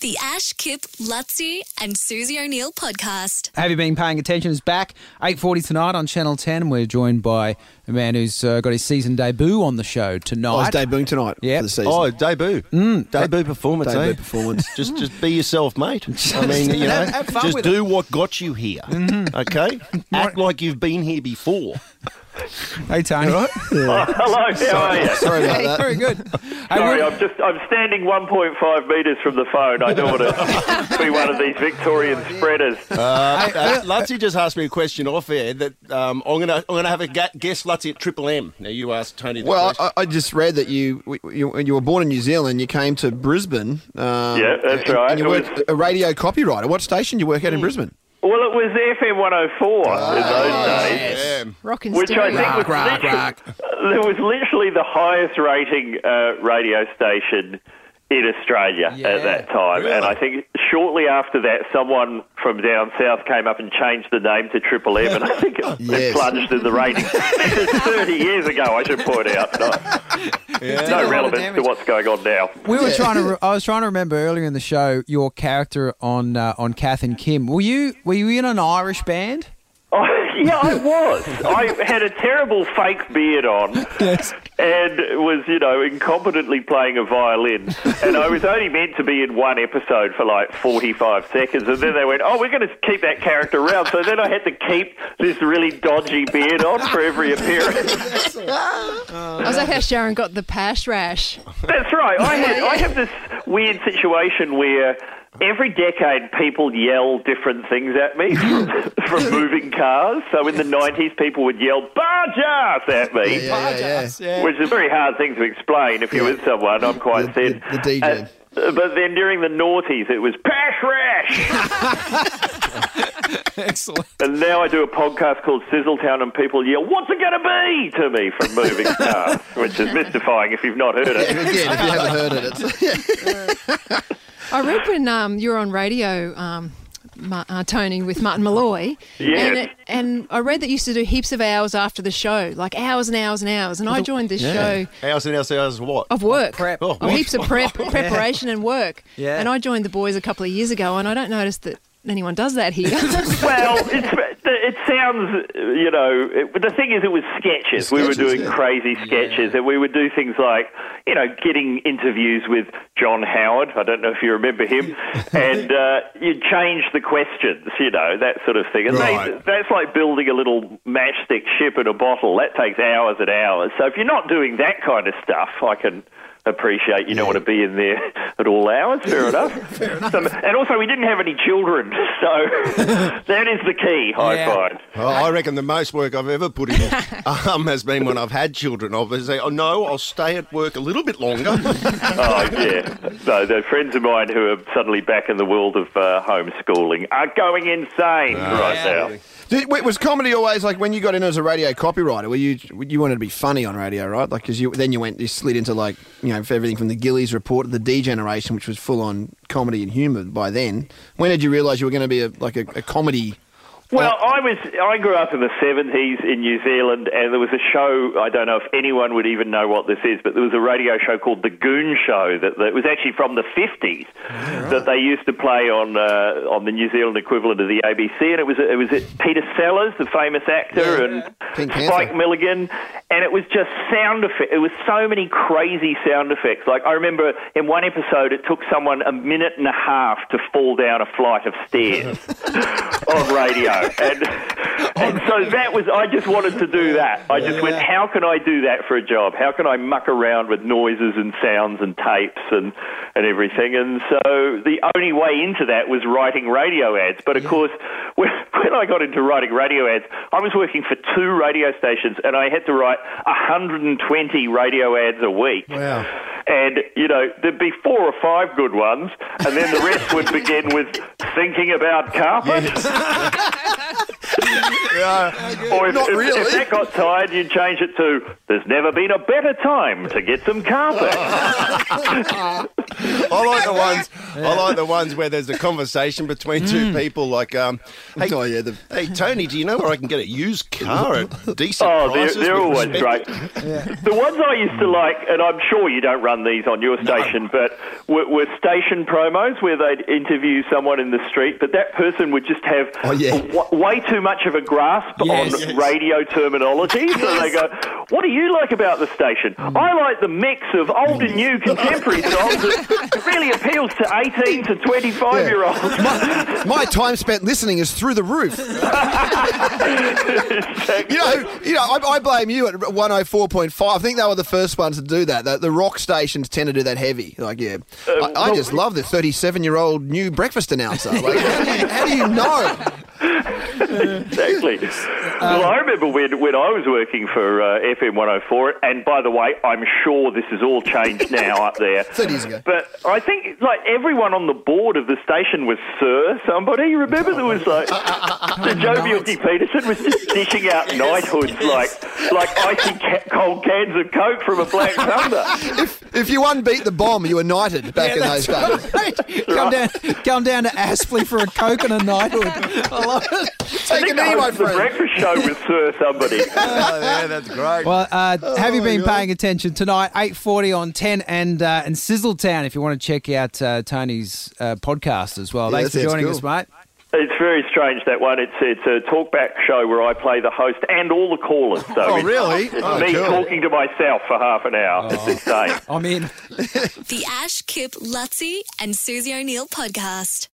The Ash, Kip, Luttsy, and Susie O'Neill podcast. Have you been paying attention? Is back 8:40 tonight on Channel 10. We're joined by a man who's uh, got his season debut on the show Oh, it's tonight. debuting tonight Yep. for the season. Oh, debut. Debut performance, Debut eh? performance. Just just be yourself, mate. I mean, you know, Have- have fun just with do what got you here. Okay? Act like you've been here before. Hey Tony. Hello, how are you? Sorry about that. very good. Sorry, I'm just I'm standing 1.5 metres from the phone. I don't want to be one of these Victorian spreaders. Uh, uh, Luttsy just asked me a question off air that um, I'm gonna I'm gonna have a ga- guest Luttsy at Triple M. Now you asked Tony. The Well, question. I, I just read that you, you you were born in New Zealand. You came to Brisbane. Um, Yeah, that's and, right. And you It worked a radio copywriter. What station do you work at in Brisbane? Well, it was FM 104 in those days, yeah. Rockin' which I think was Rock, literally, rock. there was literally the highest rating uh, radio station in Australia Yeah, at that time. And I think shortly after that, someone from down south came up and changed the name to Triple M, and I think it, Yes. it plunged in the ratings. this is 30 years ago, I should point out. No, Did a lot no relevance to what's going on now. We were trying to. Re- I was trying to remember earlier in the show your character on uh, on Kath and Kim. Were you were you in an Irish band? Yeah, I was. I had a terrible fake beard on and was, you know, incompetently playing a violin. And I was only meant to be in one episode for like 45 seconds. And then they went, oh, we're going to keep that character around. So then I had to keep this really dodgy beard on for every appearance. I was that how Sharon got the pash rash? That's right. I had I have this weird situation where every decade people yell different things at me from, from moving cars. So in the nineties, people would yell "Bargearse" at me. Yeah, yeah. Which is a very hard thing to explain if you're with someone. I'm quite The- said. the- the DJ. Uh, but then during the noughties, it was Pash Rash. Excellent. and now I do a podcast called Sizzletown, and people yell, What's it going to be to me from moving cars? Which is mystifying if you've not heard it. Again, if you haven't heard it, it's, I read when um, you were on radio, um, Ma- uh, Tony, with Martin Molloy. Yes. And, it, and I read that you used to do heaps of hours after the show, like hours and hours and hours. And I joined this show Hours and hours and hours of what? of work. Prep. Oh, Of heaps of prep, preparation and work. Yeah. And I joined the boys a couple of years ago, and I don't notice that anyone does that here. Well, it's, it sounds, you know, it, the thing is, it was sketches. we were doing yeah. crazy sketches, and we would do things like, you know, getting interviews with John Howard. I don't know if you remember him, and uh, you'd change the questions, you know, that sort of thing. And they, that's like building a little matchstick ship in a bottle. That takes hours and hours. So if you're not doing that kind of stuff, I can appreciate you don't want to be in there at all hours. Fair enough. Fair enough. and also, we didn't have any children, so that is the key. I Yeah. find. Oh, I reckon the most work I've ever put in um, has been when I've had children. I'll say, oh no, I'll stay at work a little bit longer. Oh yeah. No, the friends of mine who are suddenly back in the world of uh, homeschooling are going insane right now. Did, wait, was comedy always like when you got in as a radio copywriter? Were you you wanted to be funny on radio, right? Like because you then you went you slid into like you know for everything from the Gillies report the D generation, which was full on comedy and humour by then. When did you realise you were going to be a, like a, a comedy? Well, I was I grew up in the seventies in New Zealand, and there was a show. I don't know if anyone would even know what this is, but there was a radio show called The Goon Show that, that was actually from the fifties that they used to play on uh, on the New Zealand equivalent of the ABC, and it was it was Peter Sellers, the famous actor, Yeah. and Spike. Milligan, and it was just sound effects. It was so many crazy sound effects. Like I remember in one episode, it took someone a minute and a half to fall down a flight of stairs on radio, and and so that was. I just wanted to do that. I just went, how can I do that for a job? How can I muck around with noises and sounds and tapes and and everything? And so the only way into that was writing radio ads. But of course, when, when I got into writing radio ads, I was working for two radio stations, and I had to write 120 radio ads a week. Wow. And, you know, there'd be four or five good ones, and then the rest would begin with thinking about carpet. Or if, Not if- really. if that got tired, you'd change it to, there's never been a better time to get some carpet. I like the ones. I like the ones where there's a conversation between two people. Like, um, hey, Oh, yeah, the- hey, Tony, do you know where I can get a used car at decent Oh, they're, prices? they're always respect great. The ones I used to like, and I'm sure you don't run these on your station, but were, were station promos where they'd interview someone in the street, but that person would just have Oh, yeah. w- way too much of a grasp Yes. on Yes. radio terminology. So they go, "What do you like about the station? Hmm. I like the mix of old and new contemporary songs. It, it really appeals to 18 to 25 year olds." My, my time spent listening is through the roof. You know, you know, I, I blame you at 104.5. I think they were the first ones to do that. The, the rock stations tend to do that heavy. Like, yeah. Um, I, I just love the 37 year old new breakfast announcer. Like, how, do you, how do you know? exactly. well, I remember when, when I was working for uh, FM 104, and by the way, I'm sure this has all changed now up there. 30 years ago. But I think like everyone on the board of the station was Sir somebody. You remember there was like the Joh Bjelke-Petersen was just dishing out knighthoods like like icy ca- cold cans of Coke from a Black Thunder. If, if you unbeat the bomb, you were knighted back in those days. Right. Come down, come down to Aspley for a coke and a knighthood. I love it. I Take a think knee, I my was the breakfast show with Sir somebody. Oh, yeah, that's great. Well, uh, have you been God. paying attention tonight? Eight forty on ten, and uh, and Sizzletown. If you want to check out uh, Tony's uh, podcast as well. Yeah, Thanks for joining cool. us, mate. It's very strange that one. It's it's a talkback show where I play the host and all the callers. So Oh, it's- really? It's Oh, me cool. talking to myself for half an hour. It's insane. I'm in. The Ash, Kip, Luttsy, and Susie O'Neill podcast.